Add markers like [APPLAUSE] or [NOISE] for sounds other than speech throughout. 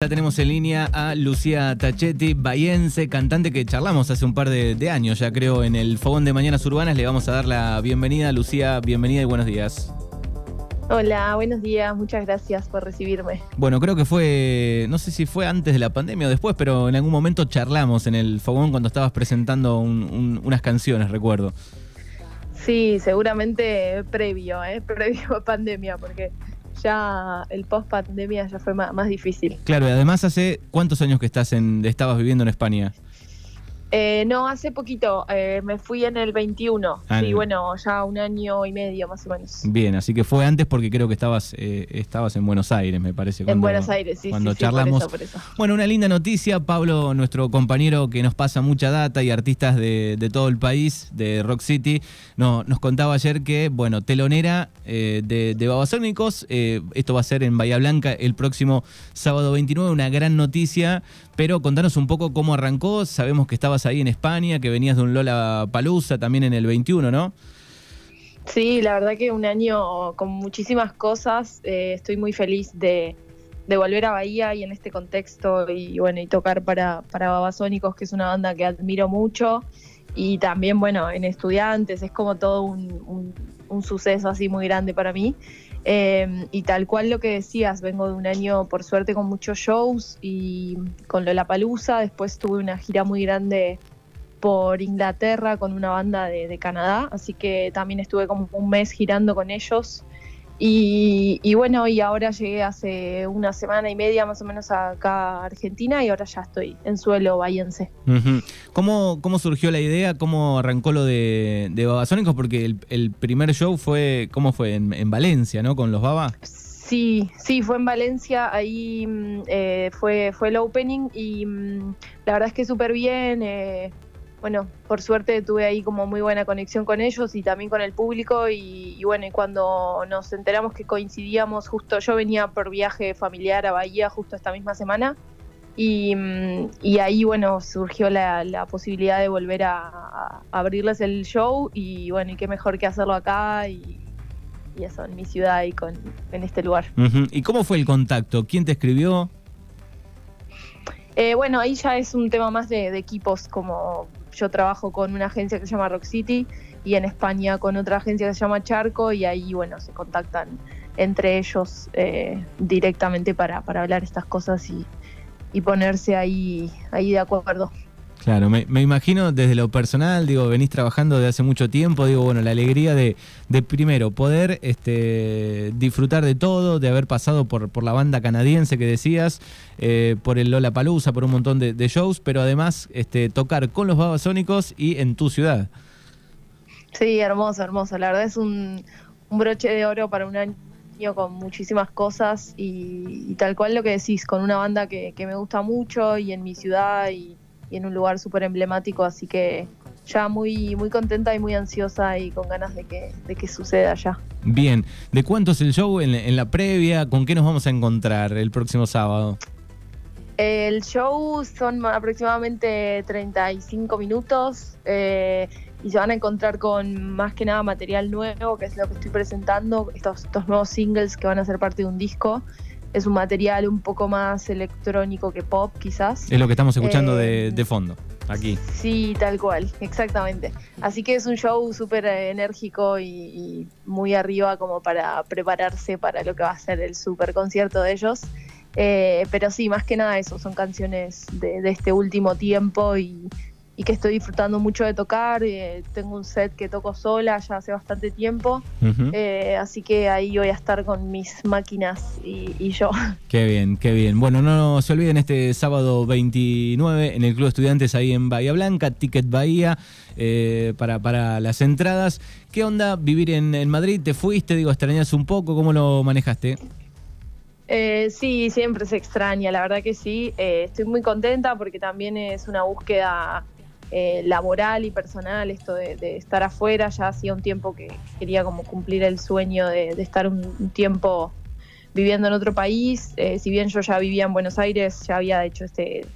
Ya tenemos en línea a Lucía Tachetti, bayense, cantante que charlamos hace un par de, de, años, ya creo, en el Fogón de Mañanas Urbanas. Le vamos a dar la bienvenida. Lucía, bienvenida y buenos días. Hola, buenos días, muchas gracias por recibirme. Bueno, creo que fue, no sé si fue antes de la pandemia o después, pero en algún momento charlamos en el Fogón cuando estabas presentando un, un, unas canciones, recuerdo. Sí, seguramente previo, ¿eh? [LAUGHS] previo a pandemia, porque ya el post pandemia ya fue más, difícil. Claro, y además hace cuántos años que estás en, estabas viviendo en España. Eh, no, hace poquito, eh, me fui en el 21, ah, sí, bueno, ya un año y medio más o menos. Bien, así que fue antes porque creo que estabas eh, estabas en Buenos Aires, me parece. Cuando, en Buenos Aires, sí, cuando sí, charlamos. por eso, por eso. Bueno, una linda noticia, Pablo, nuestro compañero que nos pasa mucha data y artistas de, de todo el país, de Rock City, no, nos contaba ayer que, bueno, telonera eh, de, de Babasónicos, esto va a ser en Bahía Blanca el próximo sábado 29, una gran noticia, pero contanos un poco cómo arrancó, sabemos que estabas ahí en España, que venías de un Lola Palusa también en el 21, ¿no? Sí, la verdad que un año con muchísimas cosas. Eh, estoy muy feliz de, de, volver a Bahía y en este contexto y bueno y tocar para, para Babasónicos, que es una banda que admiro mucho. Y también, bueno, en estudiantes, es como todo un, un, un suceso así muy grande para mí. Eh, y tal cual lo que decías, vengo de un año por suerte con muchos shows y con Lola Palusa, después tuve una gira muy grande por Inglaterra con una banda de, de, Canadá, así que también estuve como un mes girando con ellos. Y, y, bueno, y ahora llegué hace una semana y media más o menos acá a Argentina y ahora ya estoy en suelo bahiense. Uh -huh. ¿Cómo, ¿Cómo surgió la idea? ¿Cómo arrancó lo de, de Babasónicos? Porque el, el, primer show fue, ¿cómo fue? En, en Valencia, ¿no? Con los Baba. Sí, sí, fue en Valencia, ahí eh, fue, fue el opening y mmm, la verdad es que súper bien. Eh, bueno, por suerte tuve ahí como muy buena conexión con ellos y también con el público y, y, bueno, y cuando nos enteramos que coincidíamos, justo yo venía por viaje familiar a Bahía justo esta misma semana y, y ahí bueno, surgió la, la posibilidad de volver a, a, abrirles el show y bueno, y qué mejor que hacerlo acá y, y eso, en mi ciudad y con, en este lugar. Uh -huh. ¿Y cómo fue el contacto? ¿Quién te escribió? Eh, bueno, ahí ya es un tema más de, de, equipos, como yo trabajo con una agencia que se llama Rock City y en España con otra agencia que se llama Charco y ahí, bueno, se contactan entre ellos eh, directamente para, para, hablar estas cosas y, y, ponerse ahí, ahí de acuerdo. Claro, me, me, imagino desde lo personal, digo, venís trabajando desde hace mucho tiempo, digo, bueno, la alegría de, de primero poder este, disfrutar de todo, de haber pasado por, por la banda canadiense que decías, eh, por el Lola Palusa, por un montón de, shows, pero además este, tocar con los Babasónicos y en tu ciudad. Sí, hermoso, hermoso. La verdad es un, broche de oro para un año con muchísimas cosas y, y, tal cual lo que decís, con una banda que, que me gusta mucho y en mi ciudad y y en un lugar súper emblemático, así que ya muy, muy contenta y muy ansiosa y con ganas de que, de que suceda ya. Bien, ¿de cuánto es el show en, en, la previa? ¿Con qué nos vamos a encontrar el próximo sábado? El show son aproximadamente 35 minutos eh, y se van a encontrar con más que nada material nuevo, que es lo que estoy presentando, estos, estos nuevos singles que van a ser parte de un disco es un material un poco más electrónico que pop, quizás. Es lo que estamos escuchando eh, de, de, fondo, aquí. Sí, tal cual, exactamente. Así que es un show súper enérgico y, y, muy arriba como para prepararse para lo que va a ser el super concierto de ellos. Eh, pero sí, más que nada eso, son canciones de, de este último tiempo y, y que estoy disfrutando mucho de tocar. Eh, tengo un set que toco sola ya hace bastante tiempo, uh -huh. eh, así que ahí voy a estar con mis máquinas y, y, yo. [LAUGHS] Qué bien, qué bien. Bueno, no se olviden este sábado 29 en el Club Estudiantes ahí en Bahía Blanca, Ticket Bahía. Eh, para, para las entradas. ¿Qué onda vivir en, en Madrid? ¿Te fuiste? Digo, extrañas un poco, ¿cómo lo manejaste? Eh, sí, siempre se extraña, la verdad que sí. Eh, estoy muy contenta porque también es una búsqueda eh, laboral y personal, esto de, estar afuera. Ya hacía un tiempo que quería como cumplir el sueño de, estar un, tiempo viviendo en otro país. Eh, si bien yo ya vivía en Buenos Aires, ya había hecho este,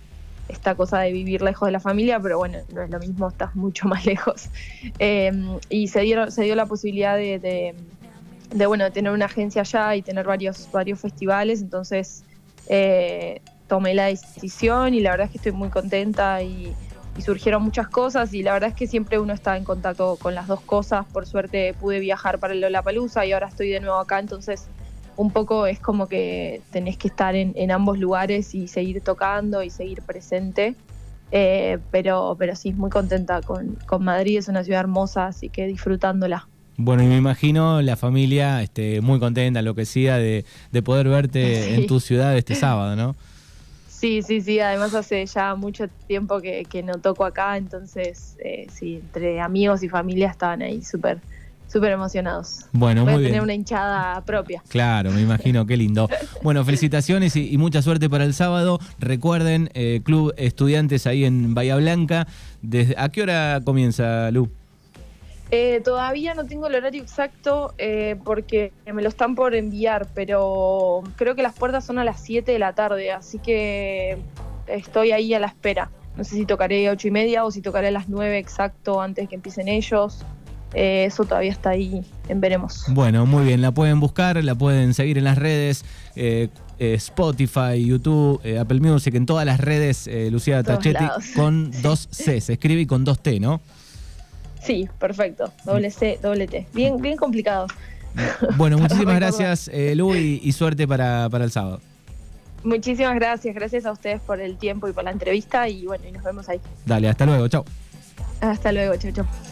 esta cosa de vivir lejos de la familia, pero bueno, no es lo mismo, estás mucho [LAUGHS] más lejos. Eh, y se, dieron, se dio la posibilidad de, de bueno, tener una agencia allá y tener varios, varios festivales, entonces eh, tomé la decisión y la verdad es que estoy muy contenta y, surgieron muchas cosas y la verdad es que siempre uno está en contacto con las dos cosas. Por suerte pude viajar para el Lollapalooza y ahora estoy de nuevo acá, entonces un poco es como que tenés que estar en, ambos lugares y seguir tocando y seguir presente. Eh, pero, pero sí, muy contenta con, con Madrid, es una ciudad hermosa, así que disfrutándola. Bueno, y me imagino la familia este, muy contenta, enloquecida de, de poder verte [LAUGHS] en tu ciudad este sábado, ¿no? Sí, sí, sí, además hace ya mucho tiempo que, no toco acá, entonces eh, sí, entre amigos y familia estaban ahí súper súper emocionados. Bueno, Voy muy a tener una hinchada propia. Claro, me imagino, qué lindo. Bueno, [LAUGHS] felicitaciones y, mucha suerte para el sábado. Recuerden, eh, Club Estudiantes ahí en Bahía Blanca. Desde, ¿A qué hora comienza, Lu? Eh, todavía no tengo el horario exacto eh, porque me lo están por enviar, pero creo que las puertas son a las 7 de la tarde, así que estoy ahí a la espera. No sé si tocaré a 8 y media o si tocaré a las 9 exacto antes que empiecen ellos. Eh, eso todavía está ahí en veremos. Bueno, muy bien, la pueden buscar, la pueden seguir en las redes. Spotify, YouTube, Apple Music, en todas las redes, Lucía Tachetti, con [LAUGHS] dos C, se escribe y con dos T, ¿no? Sí, perfecto. Doble C, doble T. Bien, bien complicado. Bueno, [LAUGHS] muchísimas gracias, eh, Lu, y, suerte para, para, el sábado. Muchísimas gracias, gracias a ustedes por el tiempo y por la entrevista y bueno, y nos vemos ahí. Dale, hasta luego, chao. Hasta luego, chao, chao.